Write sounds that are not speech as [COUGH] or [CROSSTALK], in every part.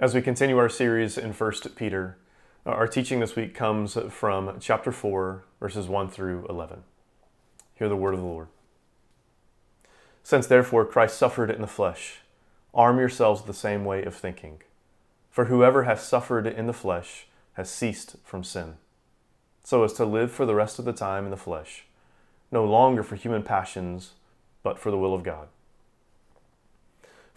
As we continue our series in 1 Peter, uh, our teaching this week comes from chapter 4, verses 1 through 11. Hear the word of the Lord. Since therefore Christ suffered in the flesh, arm yourselves the same way of thinking. For whoever has suffered in the flesh has ceased from sin, so as to live for the rest of the time in the flesh, no longer for human passions, but for the will of God.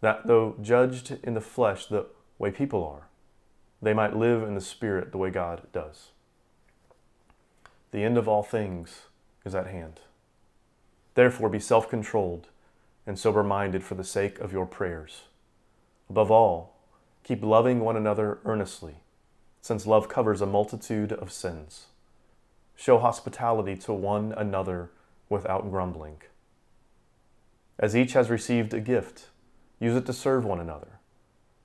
that though judged in the flesh the way people are, they might live in the spirit the way God does. The end of all things is at hand. Therefore, be self controlled and sober minded for the sake of your prayers. Above all, keep loving one another earnestly, since love covers a multitude of sins. Show hospitality to one another without grumbling. As each has received a gift, Use it to serve one another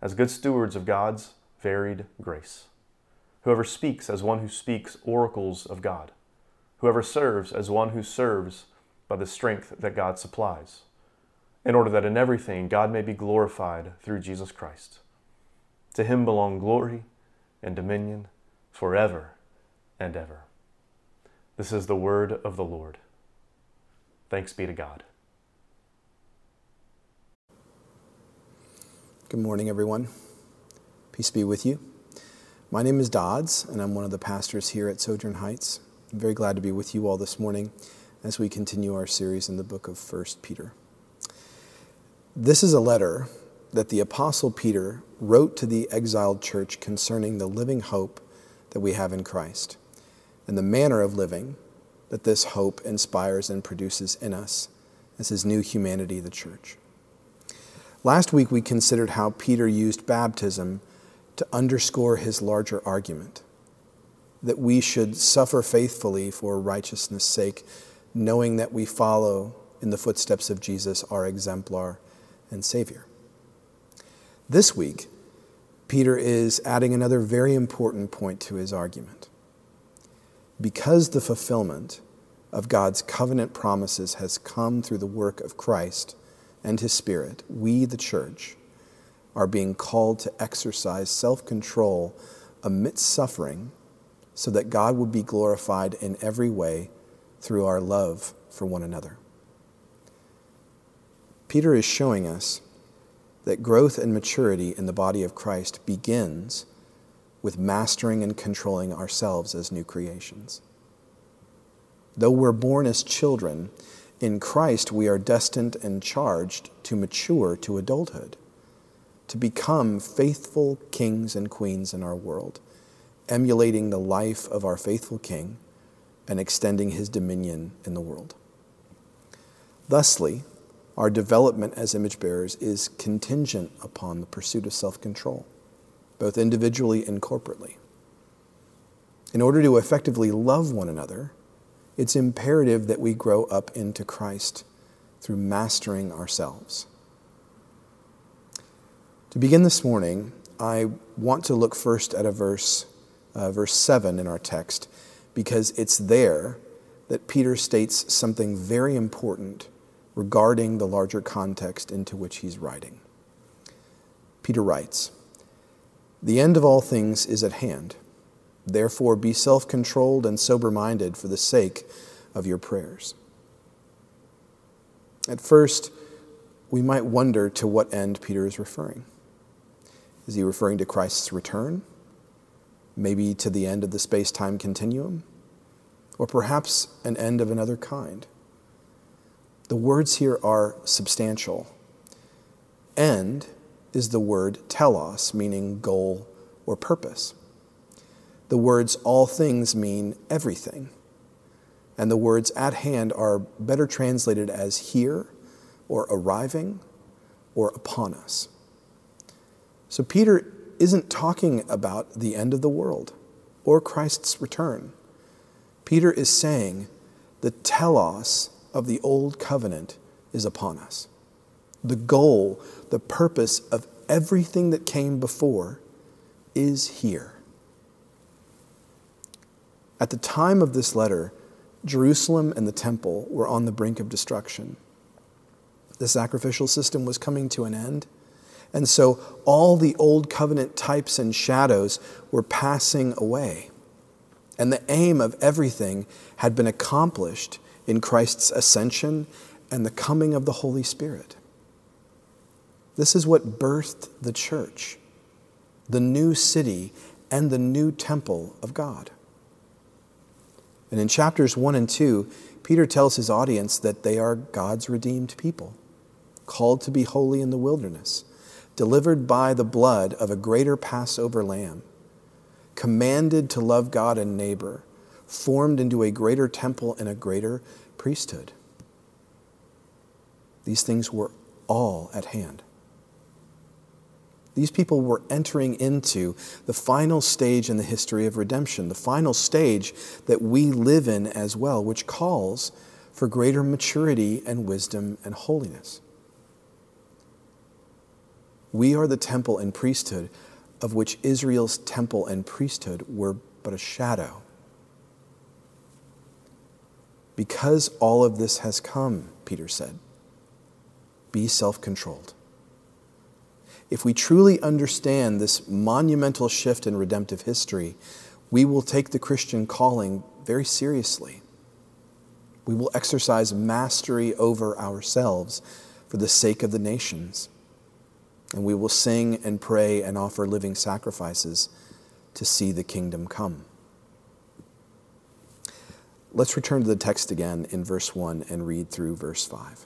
as good stewards of God's varied grace. Whoever speaks as one who speaks oracles of God. Whoever serves as one who serves by the strength that God supplies, in order that in everything God may be glorified through Jesus Christ. To him belong glory and dominion forever and ever. This is the word of the Lord. Thanks be to God. Good morning, everyone. Peace be with you. My name is Dodds, and I'm one of the pastors here at Sojourn Heights. I'm very glad to be with you all this morning as we continue our series in the book of 1 Peter. This is a letter that the Apostle Peter wrote to the exiled church concerning the living hope that we have in Christ and the manner of living that this hope inspires and produces in us as his new humanity, the church. Last week, we considered how Peter used baptism to underscore his larger argument that we should suffer faithfully for righteousness' sake, knowing that we follow in the footsteps of Jesus, our exemplar and Savior. This week, Peter is adding another very important point to his argument. Because the fulfillment of God's covenant promises has come through the work of Christ, and His Spirit, we, the church, are being called to exercise self control amidst suffering so that God would be glorified in every way through our love for one another. Peter is showing us that growth and maturity in the body of Christ begins with mastering and controlling ourselves as new creations. Though we're born as children, in Christ, we are destined and charged to mature to adulthood, to become faithful kings and queens in our world, emulating the life of our faithful King and extending his dominion in the world. Thusly, our development as image bearers is contingent upon the pursuit of self control, both individually and corporately. In order to effectively love one another, it's imperative that we grow up into Christ through mastering ourselves. To begin this morning, I want to look first at a verse, uh, verse 7 in our text, because it's there that Peter states something very important regarding the larger context into which he's writing. Peter writes, The end of all things is at hand. Therefore, be self controlled and sober minded for the sake of your prayers. At first, we might wonder to what end Peter is referring. Is he referring to Christ's return? Maybe to the end of the space time continuum? Or perhaps an end of another kind? The words here are substantial. End is the word telos, meaning goal or purpose. The words all things mean everything. And the words at hand are better translated as here or arriving or upon us. So Peter isn't talking about the end of the world or Christ's return. Peter is saying the telos of the old covenant is upon us. The goal, the purpose of everything that came before is here. At the time of this letter, Jerusalem and the temple were on the brink of destruction. The sacrificial system was coming to an end. And so all the old covenant types and shadows were passing away. And the aim of everything had been accomplished in Christ's ascension and the coming of the Holy Spirit. This is what birthed the church, the new city and the new temple of God. And in chapters 1 and 2, Peter tells his audience that they are God's redeemed people, called to be holy in the wilderness, delivered by the blood of a greater Passover lamb, commanded to love God and neighbor, formed into a greater temple and a greater priesthood. These things were all at hand. These people were entering into the final stage in the history of redemption, the final stage that we live in as well, which calls for greater maturity and wisdom and holiness. We are the temple and priesthood of which Israel's temple and priesthood were but a shadow. Because all of this has come, Peter said, be self controlled if we truly understand this monumental shift in redemptive history, we will take the Christian calling very seriously. We will exercise mastery over ourselves for the sake of the nations. And we will sing and pray and offer living sacrifices to see the kingdom come. Let's return to the text again in verse 1 and read through verse 5.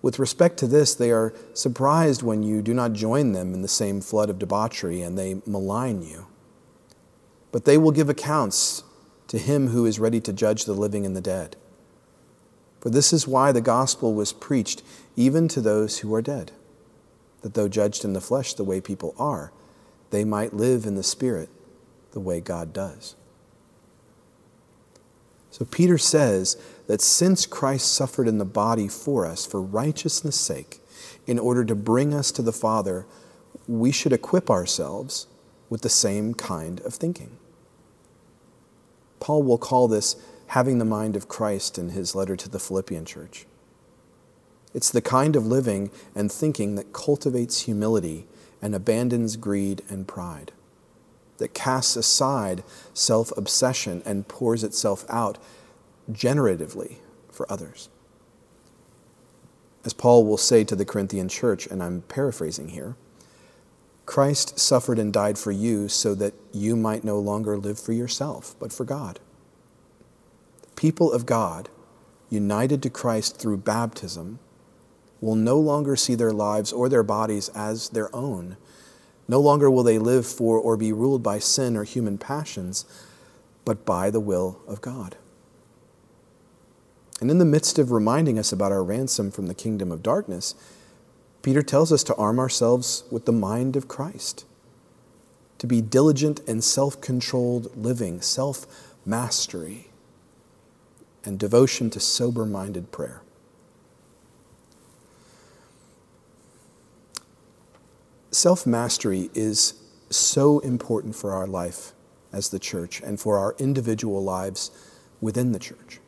With respect to this, they are surprised when you do not join them in the same flood of debauchery and they malign you. But they will give accounts to him who is ready to judge the living and the dead. For this is why the gospel was preached even to those who are dead, that though judged in the flesh the way people are, they might live in the spirit the way God does. So Peter says that since Christ suffered in the body for us for righteousness' sake, in order to bring us to the Father, we should equip ourselves with the same kind of thinking. Paul will call this having the mind of Christ in his letter to the Philippian church. It's the kind of living and thinking that cultivates humility and abandons greed and pride that casts aside self obsession and pours itself out generatively for others. As Paul will say to the Corinthian church, and I'm paraphrasing here Christ suffered and died for you so that you might no longer live for yourself, but for God. The people of God, united to Christ through baptism, will no longer see their lives or their bodies as their own no longer will they live for or be ruled by sin or human passions, but by the will of God. And in the midst of reminding us about our ransom from the kingdom of darkness, Peter tells us to arm ourselves with the mind of Christ, to be diligent and self controlled living, self mastery, and devotion to sober minded prayer. Self mastery is so important for our life as the church and for our individual lives within the church.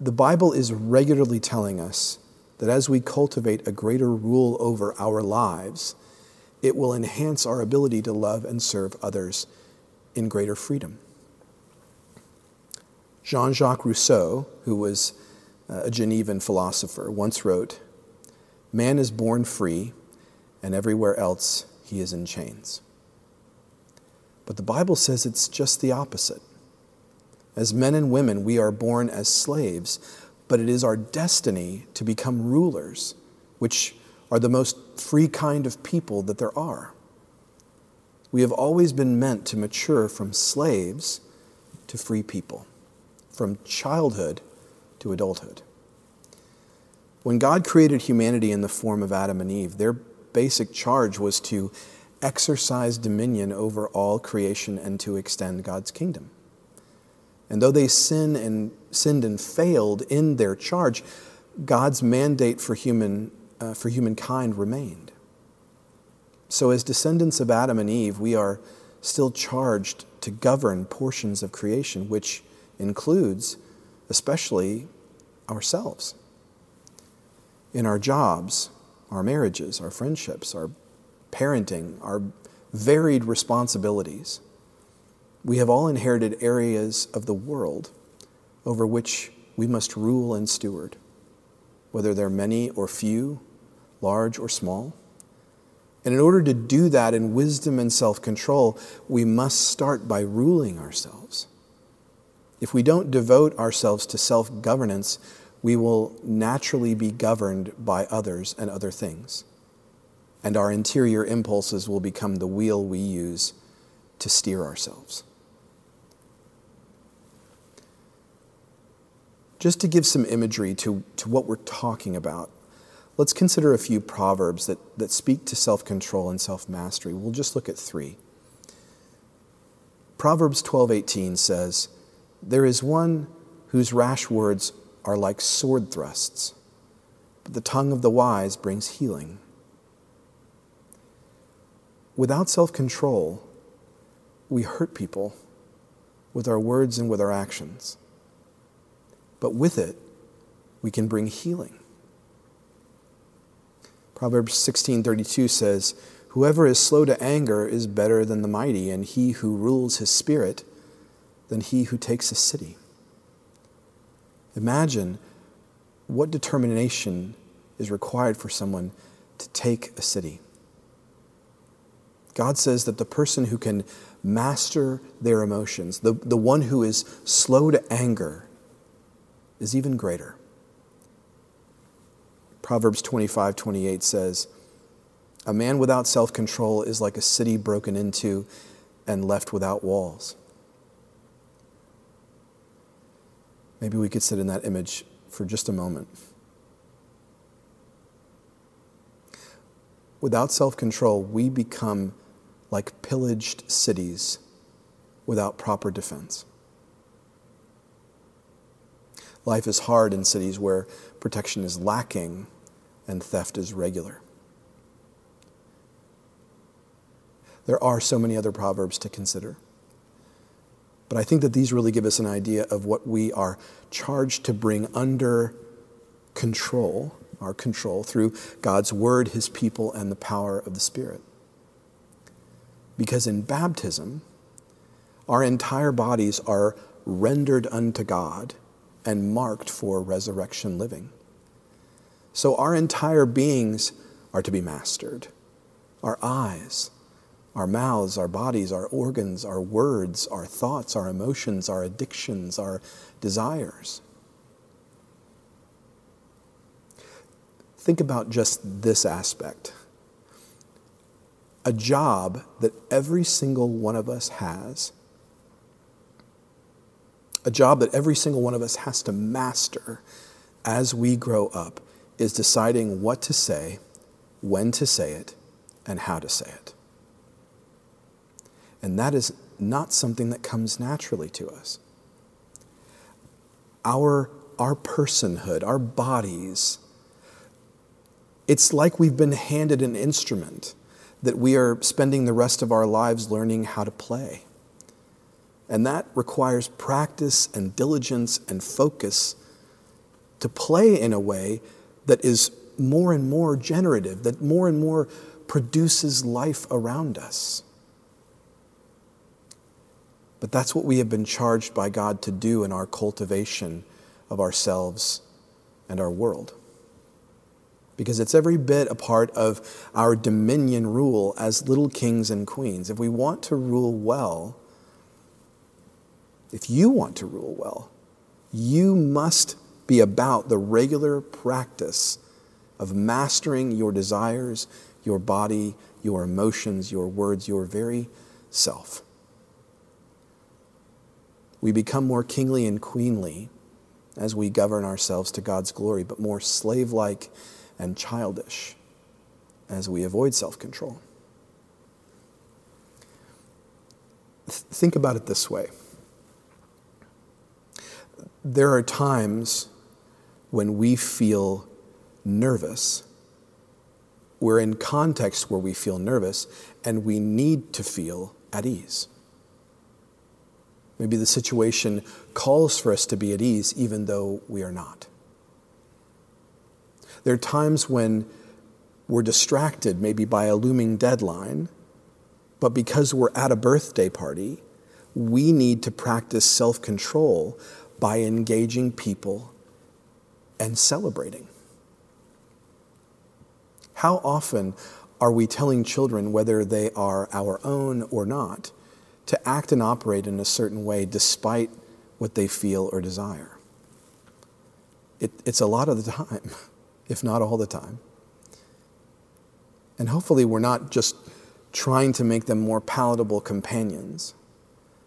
The Bible is regularly telling us that as we cultivate a greater rule over our lives, it will enhance our ability to love and serve others in greater freedom. Jean Jacques Rousseau, who was uh, a Genevan philosopher, once wrote Man is born free and everywhere else he is in chains. But the Bible says it's just the opposite. As men and women, we are born as slaves, but it is our destiny to become rulers, which are the most free kind of people that there are. We have always been meant to mature from slaves to free people, from childhood to adulthood. When God created humanity in the form of Adam and Eve, their basic charge was to exercise dominion over all creation and to extend God's kingdom. And though they sin and, sinned and failed in their charge, God's mandate for, human, uh, for humankind remained. So, as descendants of Adam and Eve, we are still charged to govern portions of creation, which includes especially ourselves. In our jobs, our marriages, our friendships, our parenting, our varied responsibilities, we have all inherited areas of the world over which we must rule and steward, whether they're many or few, large or small. And in order to do that in wisdom and self control, we must start by ruling ourselves. If we don't devote ourselves to self governance, we will naturally be governed by others and other things. And our interior impulses will become the wheel we use to steer ourselves. Just to give some imagery to, to what we're talking about, let's consider a few proverbs that, that speak to self control and self mastery. We'll just look at three. Proverbs 12:18 says, "There is one whose rash words are like sword thrusts, but the tongue of the wise brings healing." Without self-control, we hurt people with our words and with our actions. But with it, we can bring healing. Proverbs 16:32 says, "Whoever is slow to anger is better than the mighty, and he who rules his spirit than he who takes a city." Imagine what determination is required for someone to take a city. God says that the person who can master their emotions, the, the one who is slow to anger, is even greater. Proverbs 25 28 says, A man without self control is like a city broken into and left without walls. Maybe we could sit in that image for just a moment. Without self control, we become like pillaged cities without proper defense. Life is hard in cities where protection is lacking and theft is regular. There are so many other proverbs to consider. But I think that these really give us an idea of what we are charged to bring under control, our control, through God's Word, His people, and the power of the Spirit. Because in baptism, our entire bodies are rendered unto God and marked for resurrection living. So our entire beings are to be mastered. Our eyes, our mouths, our bodies, our organs, our words, our thoughts, our emotions, our addictions, our desires. Think about just this aspect a job that every single one of us has, a job that every single one of us has to master as we grow up is deciding what to say, when to say it, and how to say it. And that is not something that comes naturally to us. Our, our personhood, our bodies, it's like we've been handed an instrument that we are spending the rest of our lives learning how to play. And that requires practice and diligence and focus to play in a way that is more and more generative, that more and more produces life around us. But that's what we have been charged by God to do in our cultivation of ourselves and our world. Because it's every bit a part of our dominion rule as little kings and queens. If we want to rule well, if you want to rule well, you must be about the regular practice of mastering your desires, your body, your emotions, your words, your very self. We become more kingly and queenly as we govern ourselves to God's glory, but more slave like and childish as we avoid self control. Think about it this way there are times when we feel nervous. We're in context where we feel nervous and we need to feel at ease. Maybe the situation calls for us to be at ease even though we are not. There are times when we're distracted, maybe by a looming deadline, but because we're at a birthday party, we need to practice self control by engaging people and celebrating. How often are we telling children, whether they are our own or not, to act and operate in a certain way despite what they feel or desire? It, it's a lot of the [LAUGHS] time, if not all the time. And hopefully, we're not just trying to make them more palatable companions,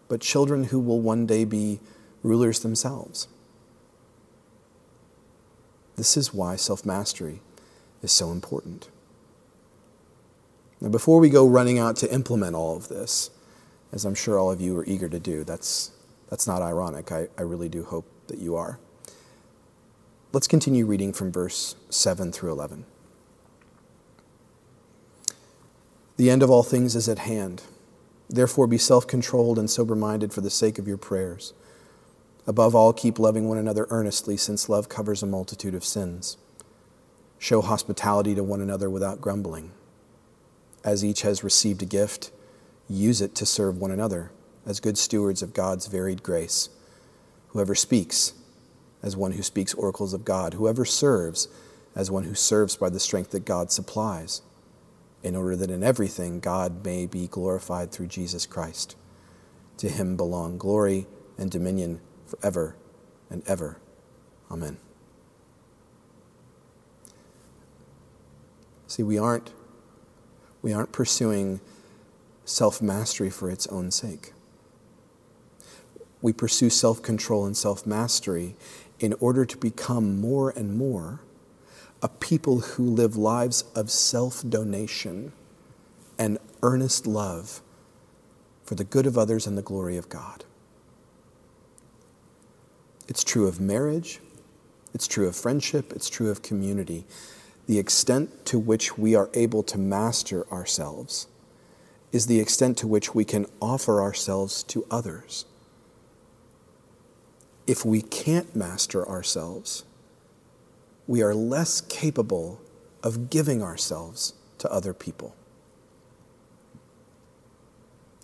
but children who will one day be rulers themselves. This is why self mastery is so important. Now, before we go running out to implement all of this, as I'm sure all of you are eager to do, that's, that's not ironic. I, I really do hope that you are. Let's continue reading from verse 7 through 11. The end of all things is at hand. Therefore, be self controlled and sober minded for the sake of your prayers. Above all, keep loving one another earnestly, since love covers a multitude of sins. Show hospitality to one another without grumbling. As each has received a gift, use it to serve one another as good stewards of God's varied grace. Whoever speaks, as one who speaks oracles of God. Whoever serves, as one who serves by the strength that God supplies, in order that in everything God may be glorified through Jesus Christ. To him belong glory and dominion forever and ever. Amen. See, we aren't, we aren't pursuing self mastery for its own sake. We pursue self control and self mastery in order to become more and more a people who live lives of self donation and earnest love for the good of others and the glory of God. It's true of marriage, it's true of friendship, it's true of community. The extent to which we are able to master ourselves is the extent to which we can offer ourselves to others. If we can't master ourselves, we are less capable of giving ourselves to other people.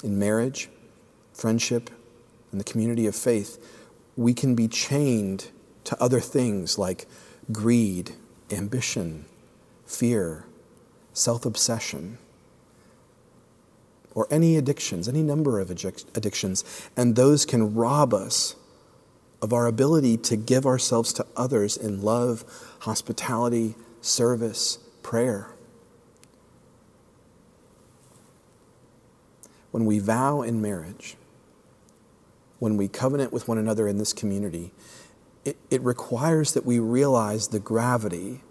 In marriage, friendship, and the community of faith, we can be chained to other things like greed, ambition, fear, self obsession, or any addictions, any number of addictions, and those can rob us of our ability to give ourselves to others in love, hospitality, service, prayer. When we vow in marriage, when we covenant with one another in this community, it, it requires that we realize the gravity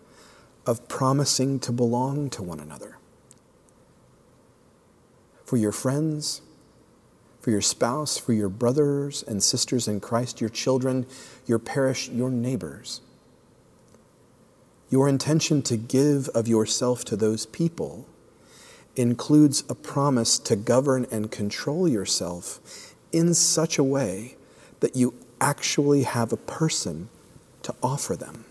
of promising to belong to one another. For your friends, for your spouse, for your brothers and sisters in Christ, your children, your parish, your neighbors. Your intention to give of yourself to those people includes a promise to govern and control yourself in such a way that you actually have a person to offer them.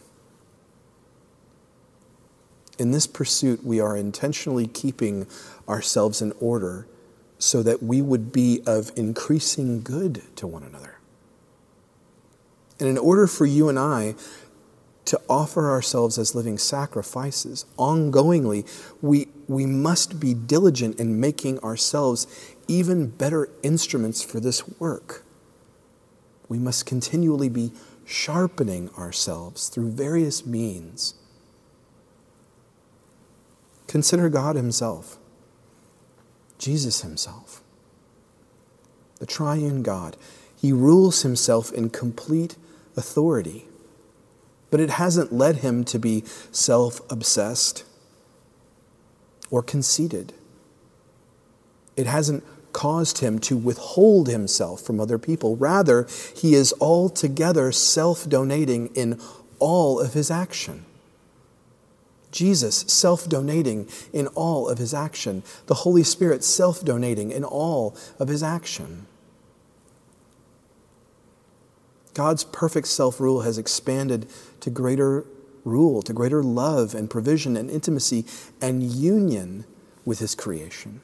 In this pursuit, we are intentionally keeping ourselves in order so that we would be of increasing good to one another. And in order for you and I to offer ourselves as living sacrifices ongoingly, we, we must be diligent in making ourselves even better instruments for this work. We must continually be sharpening ourselves through various means. Consider God Himself, Jesus Himself, the triune God. He rules Himself in complete authority but it hasn't led him to be self obsessed or conceited. It hasn't caused him to withhold himself from other people. Rather, he is altogether self donating in all of his action. Jesus self donating in all of his action. The Holy Spirit self donating in all of his action. God's perfect self rule has expanded to greater rule, to greater love and provision and intimacy and union with His creation.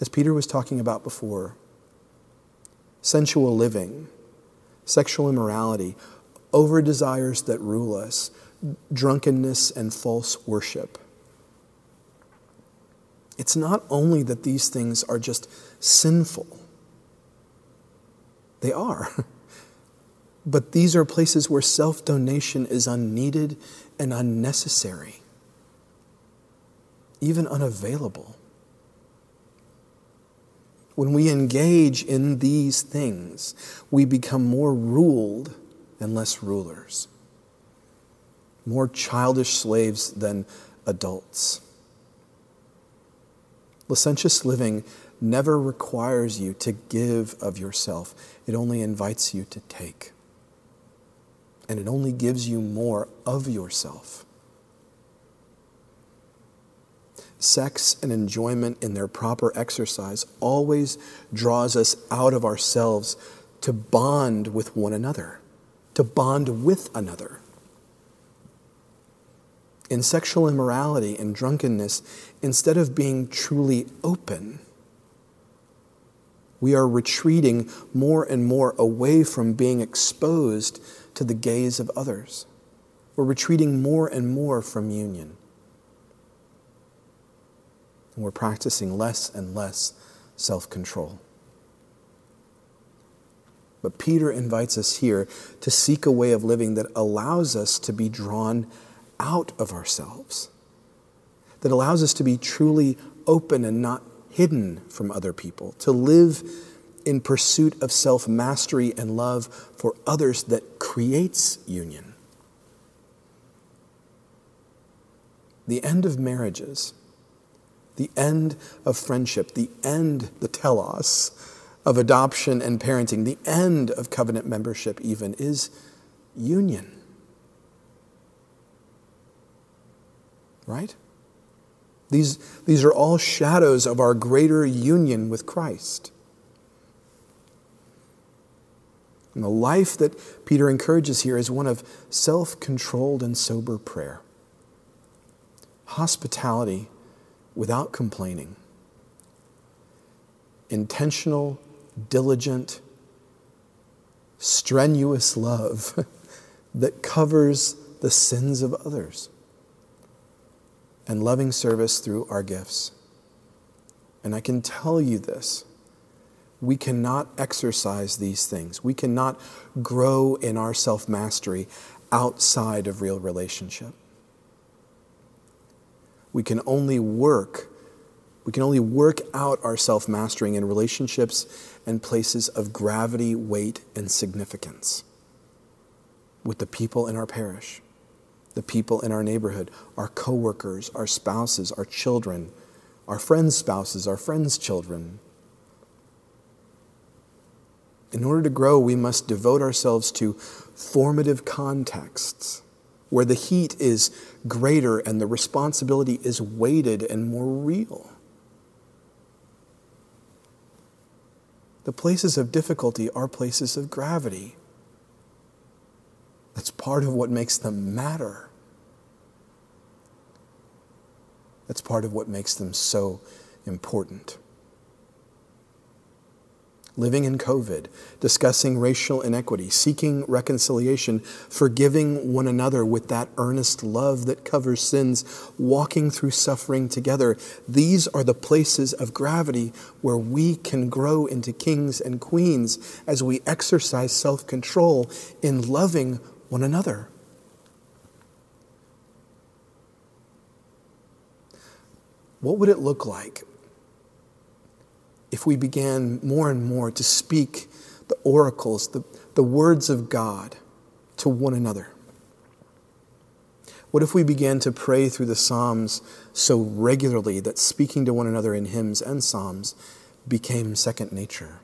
As Peter was talking about before, sensual living, sexual immorality, over desires that rule us, drunkenness, and false worship it's not only that these things are just sinful, they are. [LAUGHS] But these are places where self donation is unneeded and unnecessary, even unavailable. When we engage in these things, we become more ruled and less rulers, more childish slaves than adults. Licentious living never requires you to give of yourself, it only invites you to take. And it only gives you more of yourself. Sex and enjoyment in their proper exercise always draws us out of ourselves to bond with one another, to bond with another in sexual immorality and drunkenness, instead of being truly open, we are retreating more and more away from being exposed to the gaze of others. We're retreating more and more from union. And we're practicing less and less self control. But Peter invites us here to seek a way of living that allows us to be drawn out of ourselves, that allows us to be truly open and not hidden from other people, to live in pursuit of self mastery and love for others that creates union. The end of marriages, the end of friendship, the end, the telos, of adoption and parenting, the end of covenant membership, even, is union. right? These, these are all shadows of our greater union with Christ. And the life that Peter encourages here is one of self controlled and sober prayer, hospitality without complaining, intentional, diligent, strenuous love [LAUGHS] that covers the sins of others and loving service through our gifts. And I can tell you this we cannot exercise these things, we cannot grow in our self mastery outside of real relationship. We can only work. We can only work out our self mastering in relationships and places of gravity, weight, and significance with the people in our parish the people in our neighborhood, our coworkers, our spouses, our children, our friends' spouses, our friends' children. In order to grow, we must devote ourselves to formative contexts where the heat is greater and the responsibility is weighted and more real. The places of difficulty are places of gravity. That's part of what makes them matter. That's part of what makes them so important. Living in COVID, discussing racial inequity, seeking reconciliation, forgiving one another with that earnest love that covers sins, walking through suffering together. These are the places of gravity where we can grow into kings and queens as we exercise self control in loving one another. What would it look like if we began more and more to speak the oracles, the, the words of God to one another? What if we began to pray through the Psalms so regularly that speaking to one another in hymns and Psalms became second nature?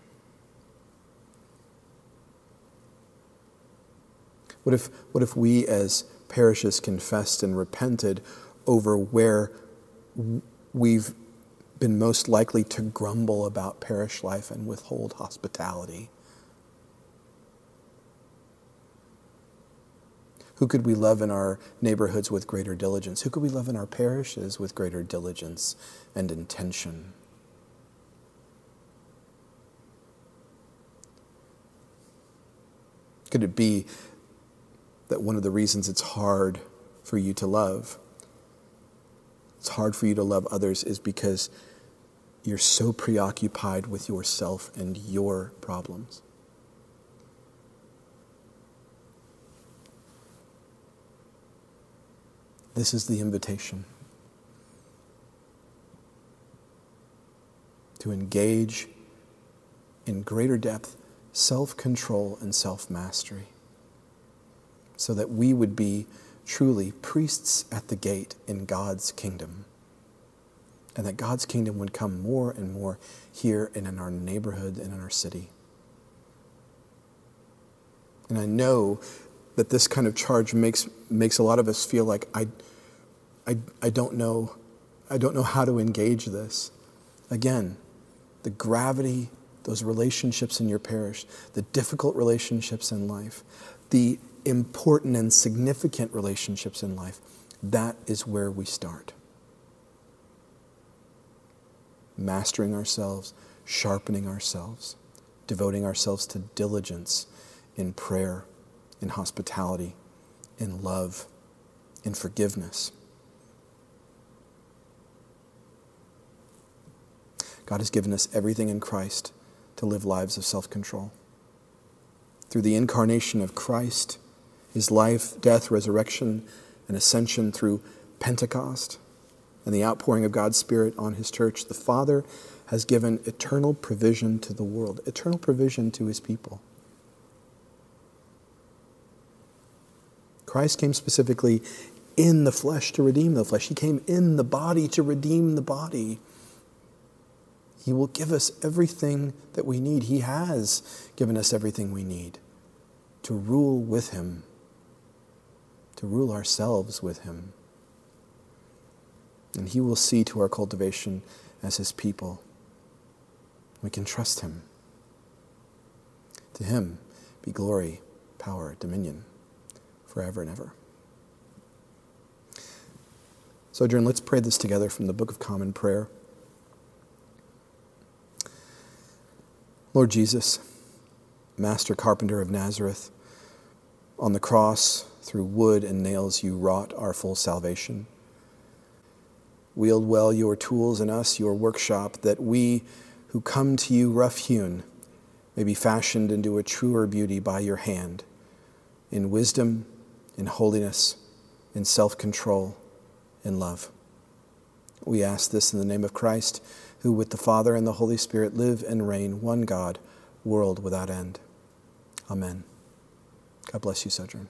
What if, what if we as parishes confessed and repented over where we've been most likely to grumble about parish life and withhold hospitality? Who could we love in our neighborhoods with greater diligence? Who could we love in our parishes with greater diligence and intention? Could it be that one of the reasons it's hard for you to love it's hard for you to love others is because you're so preoccupied with yourself and your problems. This is the invitation to engage in greater depth self control and self mastery so that we would be truly priests at the gate in God's kingdom. And that God's kingdom would come more and more here and in our neighborhood and in our city. And I know that this kind of charge makes, makes a lot of us feel like I, I, I, don't know, I don't know how to engage this. Again, the gravity, those relationships in your parish, the difficult relationships in life, the important and significant relationships in life, that is where we start. Mastering ourselves, sharpening ourselves, devoting ourselves to diligence in prayer, in hospitality, in love, in forgiveness. God has given us everything in Christ to live lives of self control. Through the incarnation of Christ, his life, death, resurrection, and ascension through Pentecost and the outpouring of God's Spirit on his church, the Father has given eternal provision to the world, eternal provision to his people. Christ came specifically in the flesh to redeem the flesh. He came in the body to redeem the body. He will give us everything that we need. He has given us everything we need to rule with Him to rule ourselves with Him. And He will see to our cultivation as His people. We can trust Him. To Him be glory, power, dominion, forever and ever. Sojourn, let's pray this together from the Book of Common Prayer. Lord Jesus, Master Carpenter of Nazareth, on the cross, through wood and nails, you wrought our full salvation. Wield well your tools in us, your workshop, that we who come to you rough hewn may be fashioned into a truer beauty by your hand, in wisdom, in holiness, in self control, in love. We ask this in the name of Christ, who with the Father and the Holy Spirit live and reign, one God, world without end. Amen. God bless you, Sojourn.